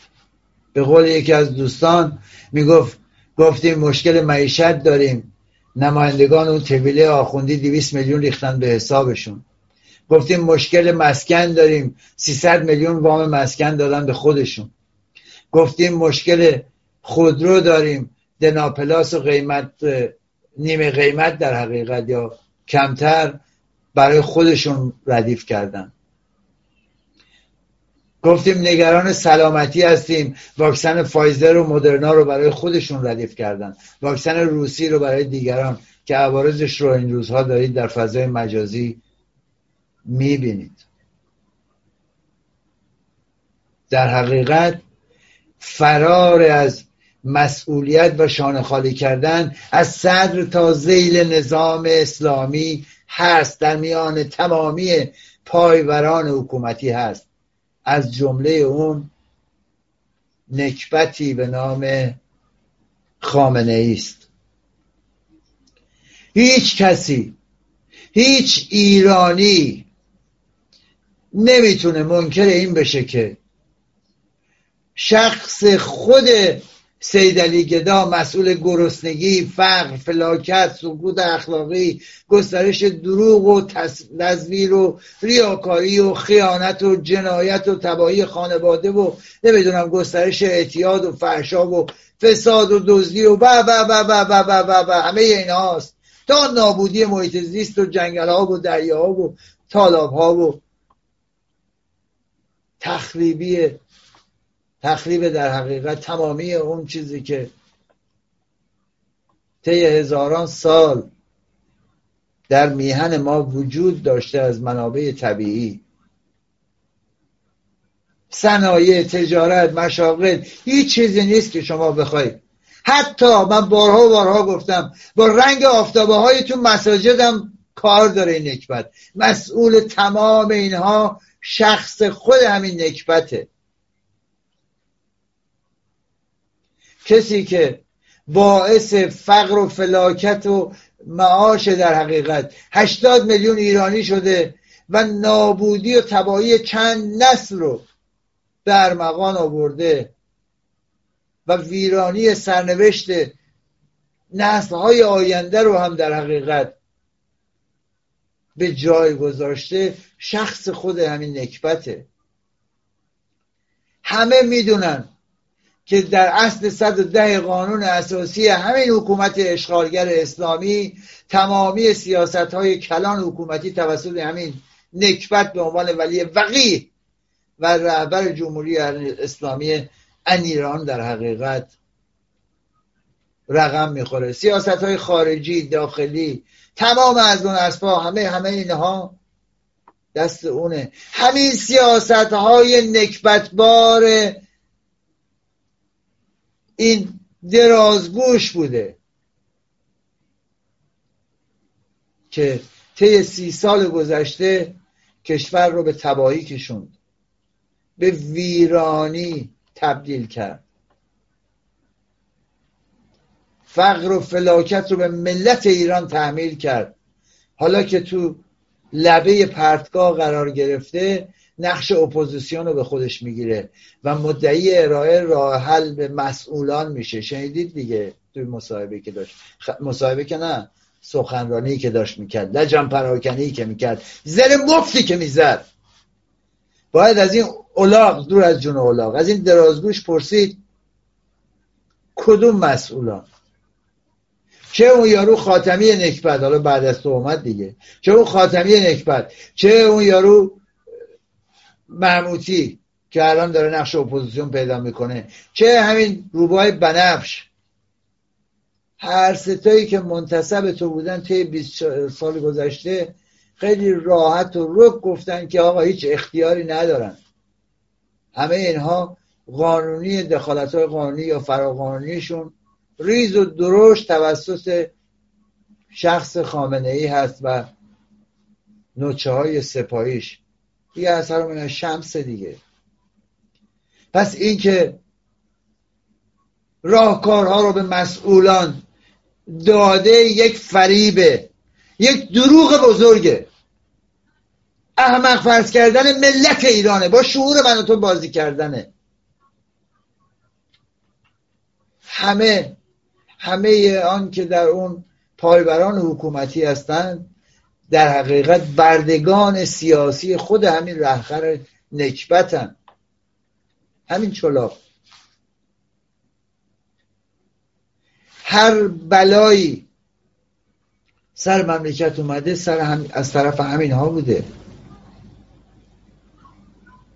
به قول یکی از دوستان می‌گفت گفتیم مشکل معیشت داریم. نمایندگان اون طویله آخوندی دویست میلیون ریختن به حسابشون. گفتیم مشکل مسکن داریم. 300 میلیون وام مسکن دادن به خودشون. گفتیم مشکل خودرو داریم. دناپلاس و قیمت نیمه قیمت در حقیقت یا کمتر برای خودشون ردیف کردن. گفتیم نگران سلامتی هستیم. واکسن فایزر و مدرنا رو برای خودشون ردیف کردن. واکسن روسی رو برای دیگران که عوارضش رو این روزها دارید در فضای مجازی می‌بینید. در حقیقت فرار از مسئولیت و شانه خالی کردن از صدر تا زیل نظام اسلامی هست. در میان تمامی پایوران حکومتی هست. از جمله اون نکبتی به نام خامنه است. هیچ کسی هیچ ایرانی نمی‌تونه منکر این بشه که شخص خود سیدلی گدا مسئول گرسنگی فقر فلاکت سقوط اخلاقی گسترش دروغ و تزویر و ریاکاری و خیانت و جنایت و تباهی خانواده و نمی‌دونم گسترش اعتیاد و فحشا و فساد و دزدی و و و و و و و همه اینهاست تا نابودی محیط زیست و جنگل ها و دریا ها و طالاب ها و تخریبی تخریب در حقیقت تمامی اون چیزی که طی هزاران سال در میهن ما وجود داشته از منابع طبیعی. صنایع تجارت مشاغل هیچ چیزی نیست که شما بخواید. حتی من بارها و بارها گفتم با رنگ آفتابه های تو مساجدم کار داره این نکبت. مسئول تمام اینها شخص خود همین نکبته. کسی که باعث فقر و فلاکت و معاش در حقیقت هشتاد میلیون ایرانی شده و نابودی و تباهی چند نسل رو در مقان آورده و ویرانی سرنوشت های آینده رو هم در حقیقت به جای گذاشته شخص خود همین نکبته. همه می‌دونن که در اصل 110 قانون اساسی همین حکومت اشغالگر اسلامی تمامی سیاست های کلان حکومتی توسط همین نکبت به عنوان ولی وقی و رهبر جمهوری اسلامی ان ایران در حقیقت رقم می‌خوره. سیاست های خارجی داخلی تمام از اون اسبا همه همه اینها دست اونه. همین سیاست های نکبتبار این درازگوش بوده که طی سی سال گذشته کشور رو به تباهی کشوند به ویرانی تبدیل کرد. فقر و فلاکت رو به ملت ایران تحمیل کرد. حالا که تو لبه پرتگاه قرار گرفته نقش اپوزیسیون رو به خودش می‌گیره و مدعی ارائه راه حل به مسئولان میشه. شنیدید دیگه توی مصاحبه که داشت. خ... مصاحبه که نه سخنرانی که داشت می‌کرد. لجن پراکنی که می‌کرد. زر مفتی که می‌زد. باید از این اولاغ دور از جون اولاغ از این درازگوش پرسید کدوم مسئولان؟ چه اون یارو خاتمی نکبت؟ حالا بعد از تو اومد دیگه. چه اون خاتمی نکبت؟ چه اون یارو محموتی که الان داره نقش اپوزیسیون پیدا می‌کنه. چه همین روباه بنفش. هر سه تایی که منتصب تو بودن طی 20 سال گذشته خیلی راحت و رک گفتن که آقا هیچ اختیاری ندارن. همه اینها قانونی دخالت های قانونی یا فراقانونیشون. ریز و درشت توسط شخص خامنه ای هست و نوچه های سپاهیش. دیگه اثر من شمس دیگه. پس اینکه راهکارها رو به مسئولان داده یک فریبه یک دروغ بزرگه. احمق فرض کردن ملت ایرانه. با شعور من و تو بازی کردنه. همه همه آن که در اون پایبران حکومتی هستند در حقیقت بردگان سیاسی خود همین رهخر نکبتن. همین چلاق هر بلایی سر مملکت اومده سر هم... از طرف همین ها بوده.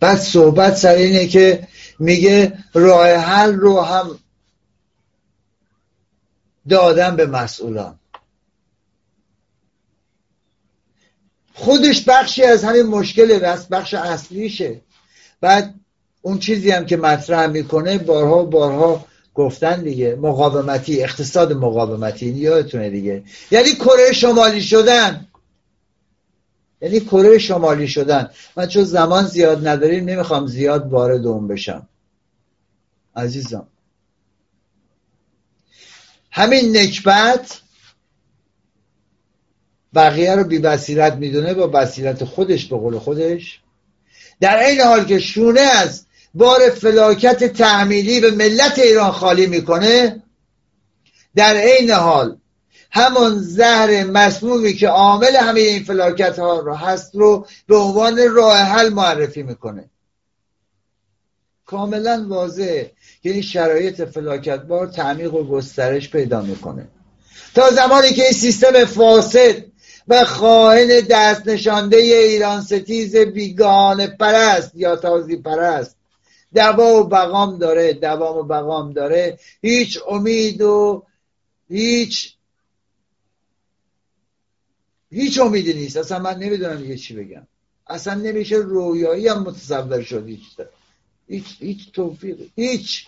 بعد صحبت سر اینه که میگه راه حل رو هم دادن به مسئولان. خودش بخشی از همین مشکل بس بخش اصلیشه. بعد اون چیزی هم که مطرح می‌کنه بارها بارها گفتن دیگه مقاومتی اقتصاد مقاومتی یادتونه دیگه. یعنی کره شمالی شدن. یعنی کره شمالی شدن. من چون زمان زیاد نداریم نمی‌خوام زیاد وارد اون بشم. عزیزم. همین نکبت بقیه رو بی بصیرت می‌دونه با بصیرت خودش به قول خودش. در این حال که شونه از بار فلاکت تعمیلی به ملت ایران خالی می‌کنه در عین حال همون زهر مسمومی که عامل همه این فلاکت ها رو هست رو به عنوان راه حل معرفی می‌کنه. کاملا واضحه یعنی شرایط فلاکت بار تعمیق و گسترش پیدا می‌کنه. تا زمانی که این سیستم فاسد و خواهن دست نشانده ایران ستیز بیگانه پرست یا تازی پرست. دوا و بقام داره دوام و بقام داره. هیچ امید و هیچ هیچ امیدی نیست. اصلا من نمی‌دونم یه چی بگم. اصلا نمیشه رویایی هم متصور شد. هیچ هیچ هیچ توفیق هیچ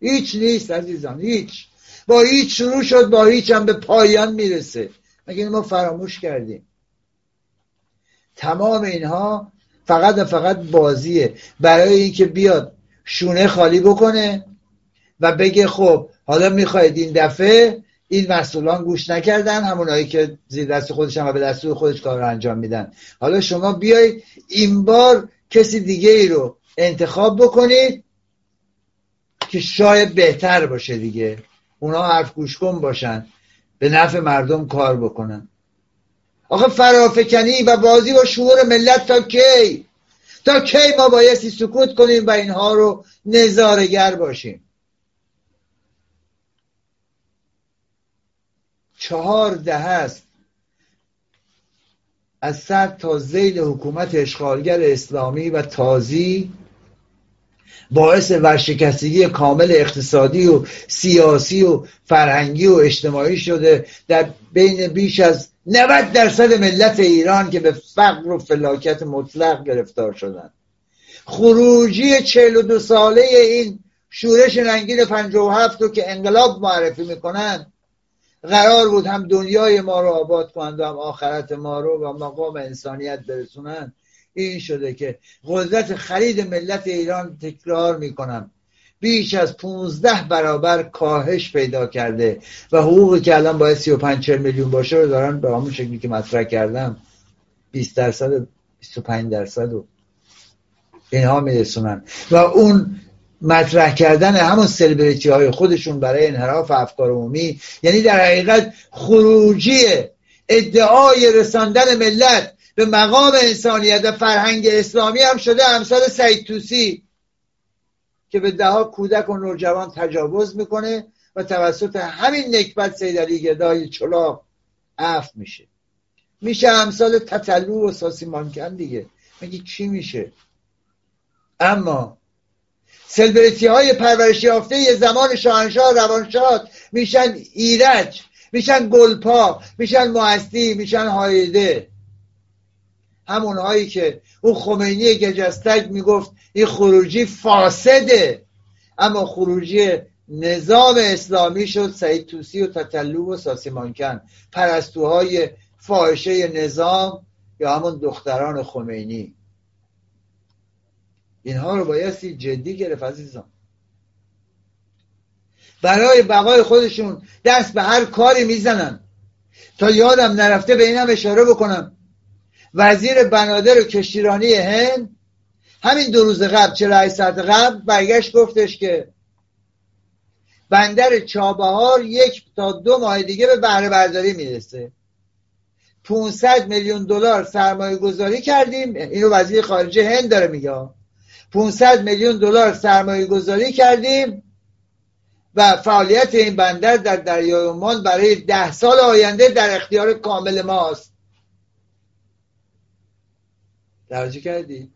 هیچ نیست عزیزان. هیچ. با هیچ شروع شد با هیچ هم به پایان می‌رسه. مگه ما فراموش کردیم؟ تمام اینها فقط و فقط بازیه. برای اینکه بیاد شونه خالی بکنه و بگه خب حالا می‌خواید این دفعه این مسئولان گوش نکردن همونایی که زیر دست خودش و به دستور خودش کار رو انجام میدن. حالا شما بیایید این بار کسی دیگه ای رو انتخاب بکنید که شاید بهتر باشه دیگه. اونا حرف گوش کن باشن. به نفع مردم کار بکنن. آخه فرافکنی و بازی با شعور ملت تا کی؟ تا کی ما بایستی سکوت کنیم و اینها رو نظارگر باشیم؟ چهار ده است از سر تا زیل حکومت اشغالگر اسلامی و تازی باعث ورشکستگی کامل اقتصادی و سیاسی و فرهنگی و اجتماعی شده در بین بیش از 90 درصد ملت ایران که به فقر و فلاکت مطلق گرفتار شدند. خروجی 42 ساله این شورش رنگین 57 رو که انقلاب معرفی می‌کنن قرار بود هم دنیای ما رو آباد کنند و هم آخرت ما رو و مقام انسانیت برسونند این شده که قدرت خرید ملت ایران تکرار می‌کنم. بیش از 15 برابر کاهش پیدا کرده و حقوقی که الان باید 35 میلیون باشه رو دارن به همون شکلی که مطرح کردم. 20 درصد 25 درصد و اینها میرسونن. و اون مطرح کردن همون سلبریتی های خودشون برای انحراف افکار عمومی یعنی در حقیقت خروجی ادعای رساندن ملت به مقام انسانیت و فرهنگ اسلامی هم شده امثال سعید توسی که به دهها کودک و نوجوان تجاوز می‌کنه و توسط همین نکبت سید علی گدای چلاق عفو میشه. میشه امثال تطلو و ساسی مانکن دیگه. میگه چی میشه؟ اما سلبریتی های پرورش یافته زمان شاهنشاه روانشاد میشن ایرج میشن گلپا میشن معستی میشن هایده. همونهایی که او خمینی گجستک می‌گفت این خروجی فاسده. اما خروجی نظام اسلامی شد سعید توسی و تطلو و ساسیمانکن. پرستوهای فاحشه نظام یا همون دختران خمینی. اینها رو بایستی جدی گرفت عزیزان. برای بقای خودشون دست به هر کاری می‌زنن. تا یادم نرفته به اینم اشاره بکنم. وزیر بنادر و کشتیرانی هند همین دو روز قبل چه ساعت قبل برگشت گفتش که بندر چابهار یک تا دو ماه دیگه به بهره برداری می‌رسه. 500 میلیون دلار سرمایه گذاری کردیم. اینو وزیر خارجه هند داره میگه. 500 میلیون دلار سرمایه گذاری کردیم و فعالیت این بندر در دریای عمان برای ده سال آینده در اختیار کامل ماست. درجه کردی؟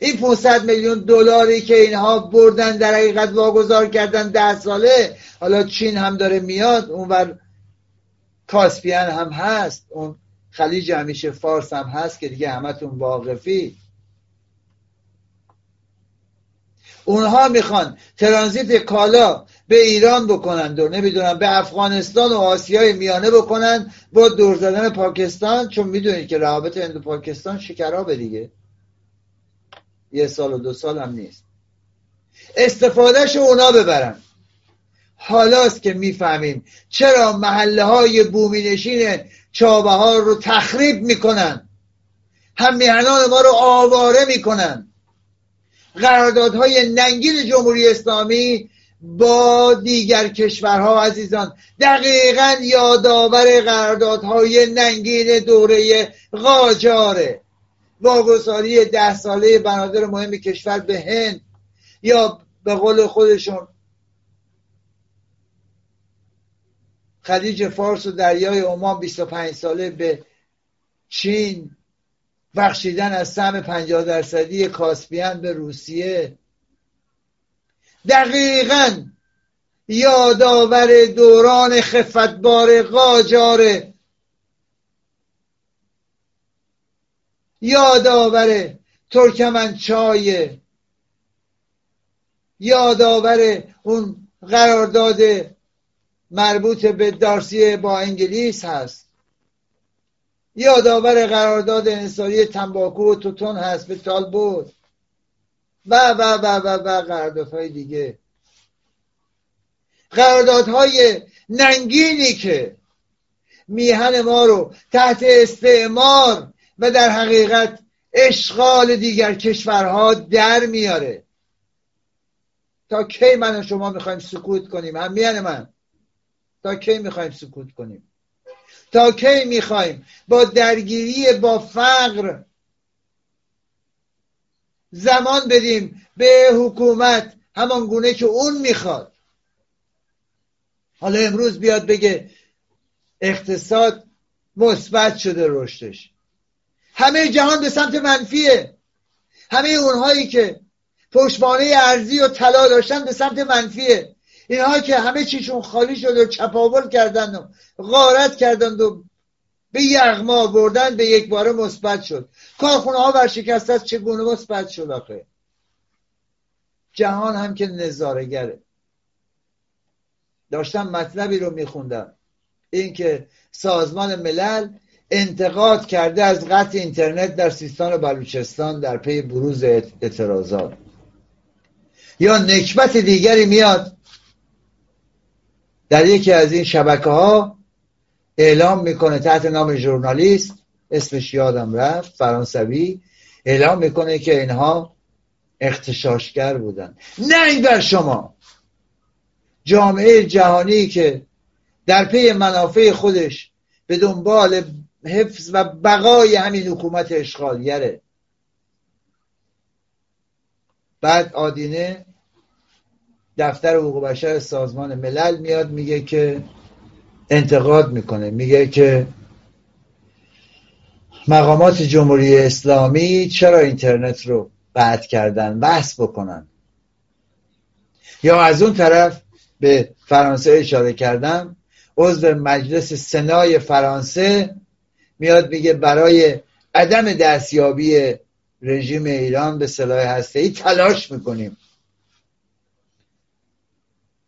این 500 میلیون دلاری که اینها بردن در حقیقت واگذار کردن ده ساله حالا چین هم داره میاد اونور کاسپیان هم هست اون خلیج همیشه فارس هم هست که دیگه همتون واقفی. اونها می‌خوان ترانزیت کالا به ایران بکنند و نمی‌دونم به افغانستان و آسیای میانه بکنن با دور زدن پاکستان چون می‌دونید که روابط هند و پاکستان شکرابه دیگه. یه سال و دو سال هم نیست. استفادهش اونا ببرن. حالاست که می‌فهمیم چرا محله های بومینشین چابهار رو تخریب می‌کنن. هم میهنان ما رو آواره می‌کنن. قراردادهای ننگین جمهوری اسلامی با دیگر کشورها عزیزان. دقیقا یادآور قراردادهای ننگین دوره قاجاره. واگذاری ده ساله بنادر مهم کشور به هند یا به قول خودشون خلیج فارس و دریای عمان 25 ساله به چین بخشیدن از سهم 50 درصدی کاسپیان به روسیه. دقیقا یادآور دوران خفتبار قاجاره یادآور ترکمن چای یادآور اون قرارداد مربوط به دارسی با انگلیس هست. یادآور قرارداد انسانی تنباکو و توتون هست به تالبوت و و و و و قراردادهای دیگه. قراردادهای ننگینی که میهن ما رو تحت استعمار و در حقیقت اشغال دیگر کشورها در میاره. تا کی من و شما می‌خوایم سکوت کنیم؟ هم میهن من. تا کی می‌خوایم سکوت کنیم؟ تا کی می‌خوایم؟ با درگیری با فقر. زمان بدیم به حکومت همان گونه که اون می‌خواد. حالا امروز بیاد بگه اقتصاد مثبت شده رشدش. همه جهان به سمت منفیه. همه اونهایی که پشتوانه ارزی و طلا داشتن به سمت منفیه. اینها که همه چیشون خالی شد و چپاول کردن و غارت کردند و به یغما بردن به یک باره مثبت شد. کارخونه ها ورشکست است چگونه مثبت شد آخه؟ جهان هم که نظارگره داشتم مطلبی رو میخوندم. اینکه سازمان ملل انتقاد کرده از قطع اینترنت در سیستان و بلوچستان در پی بروز اعتراضات. یا نکبت دیگری میاد در یکی از این شبکه ها اعلام می‌کنه تحت نام ژورنالیست اسمش یادم رفت فرانسوی اعلام می‌کنه که اینها اختشاشگر بودن. نه این بر شما. جامعه جهانی که در پی منافع خودش به دنبال حفظ و بقای همین حکومت اشغالگره. بعد آدینه دفتر حقوق بشر سازمان ملل میاد میگه که انتقاد می‌کنه. میگه که مقامات جمهوری اسلامی چرا اینترنت رو قطع کردن؟ بحث بکنن. یا از اون طرف به فرانسه اشاره کردم عضو مجلس سنای فرانسه میاد میگه برای عدم دستیابی رژیم ایران به سلاح ای تلاش می‌کنیم.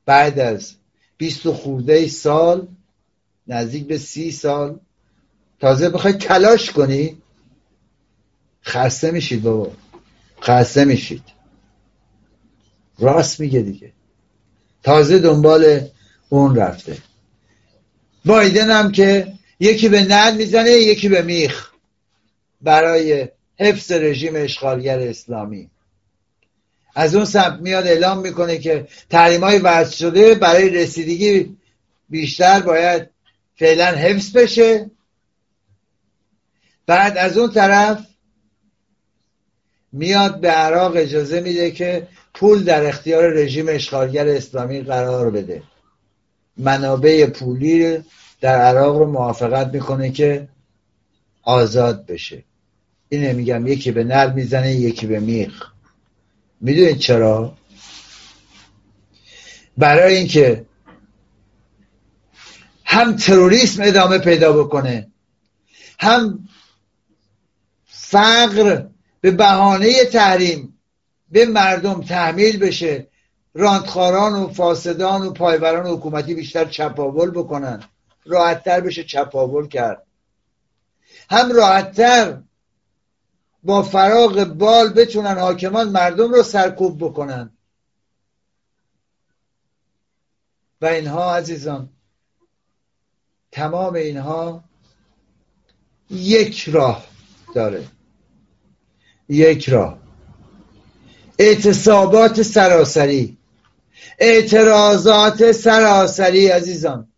بعد از بیست خورده سال نزدیک به سی سال تازه بخوای تلاش کنی خسته میشید بابا. خسته میشید. راست میگه دیگه. تازه دنبال اون رفته. بایدن هم که یکی به نل می‌زنه یکی به میخ. برای حفظ رژیم اشغالگر اسلامی. از اون سمت میاد اعلام می‌کنه که تحریم های وضع شده برای رسیدگی بیشتر باید فعلا حفظ بشه. بعد از اون طرف میاد به عراق اجازه میده که پول در اختیار رژیم اشغالگر اسلامی قرار بده. منابع پولی در عراق رو موافقت می‌کنه که آزاد بشه. اینه میگم یکی به نر می‌زنه یکی به میخ. می‌دونید چرا؟ برای اینکه هم تروریسم ادامه پیدا بکنه هم فقر به بهانه تحریم به مردم تحمیل بشه راندخاران و فاسدان و پایوران حکومتی بیشتر چپاول بکنن راحتتر بشه چپاول کرد. هم راحتتر با فراغ بال بتونن حاکمان مردم رو سرکوب بکنن. و اینها عزیزان تمام اینها یک راه داره. یک راه. اعتصابات سراسری اعتراضات سراسری عزیزان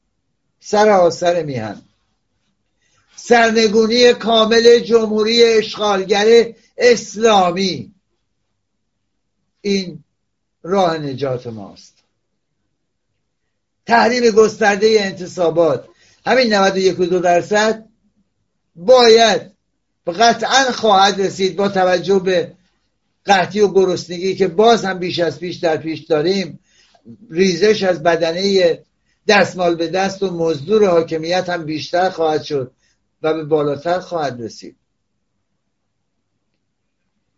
سراسر میهن. سرنگونی کامل جمهوری اشغالگر اسلامی. این راه نجات ماست. تحریم گسترده انتصابات. همین 91 دو درصد باید قطعا خواهد رسید با توجه به قحطی و گرسنگی که باز هم بیش از پیش در پیش داریم. ریزش از بدنه دستمال به دست و مزدور حاکمیت هم بیشتر خواهد شد. و به بالاتر خواهد رسید.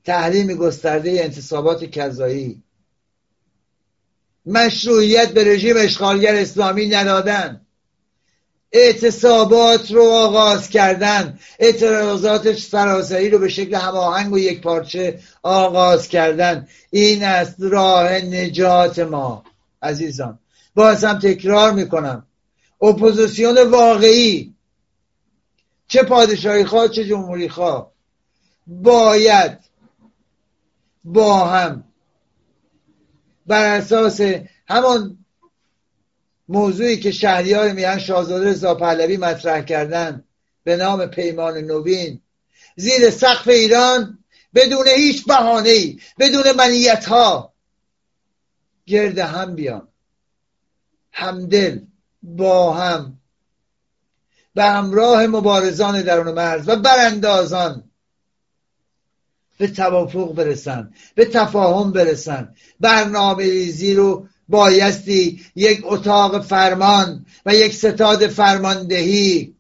تحریم گسترده انتصابات کذایی. مشروعیت به رژیم اشغالگر اسلامی ندادن اعتصابات رو آغاز کردن. اعتراضات سراسری رو به شکل هماهنگ و یک پارچه آغاز کردن. این است راه نجات ما عزیزان. باز هم تکرار می‌کنم. اپوزیسیون واقعی چه پادشاهی خواه چه جمهوری خواه. باید با هم بر اساس همان موضوعی که شهریار میهن شاهزاده رضا پهلوی مطرح کردن به نام پیمان نوین زیر سقف ایران بدون هیچ بهانه ای بدون منیت ها گرد هم بیان. همدل با هم به همراه مبارزان درون مرز و براندازان. به توافق برسن به تفاهم برسن. برنامه ریزی رو بایستی یک اتاق فرمان و یک ستاد فرماندهی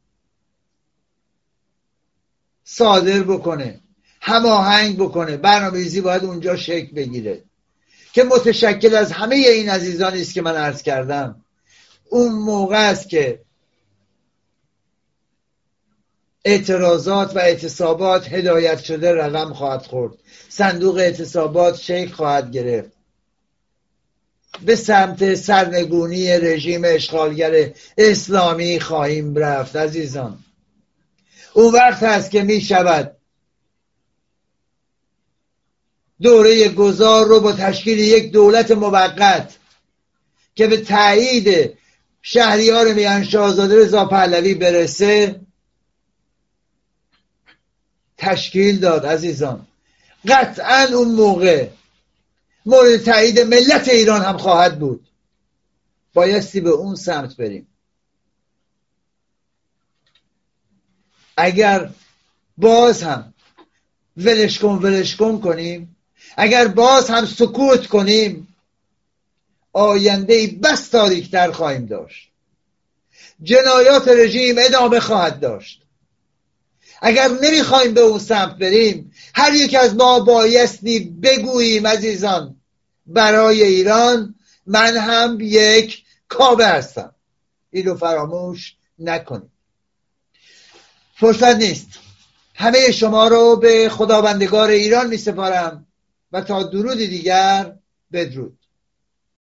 صادر بکنه هماهنگ بکنه. برنامه‌ریزی باید اونجا شکل بگیره. که متشکل از همه این عزیزانی است که من عرض کردم. اون موقع است که اعتراضات و اعتصابات هدایت شده رقم خواهد خورد. صندوق اعتصابات شکل خواهد گرفت. به سمت سرنگونی رژیم اشغالگر اسلامی خواهیم رفت عزیزان. اون وقت هست که می شود دوره گذار رو با تشکیل یک دولت موقت که به تایید شهریار میان شاهزاده رضا پهلوی برسه تشکیل داد عزیزان. قطعا اون موقع مورد تایید ملت ایران هم خواهد بود. بایستی به اون سمت بریم. اگر باز هم ولشکن ولشکن کنیم. اگر باز هم سکوت کنیم آینده بس تاریکتر خواهیم داشت. جنایات رژیم ادامه خواهد داشت. اگر نمی‌خوایم به اون سمت بریم هر یک از ما بایستی بگوییم عزیزان برای ایران من هم یک کابه هستم. اینو فراموش نکنید. فرصت نیست. همه شما رو به خداوندگار ایران می سپارم و تا درود دیگر بدرود.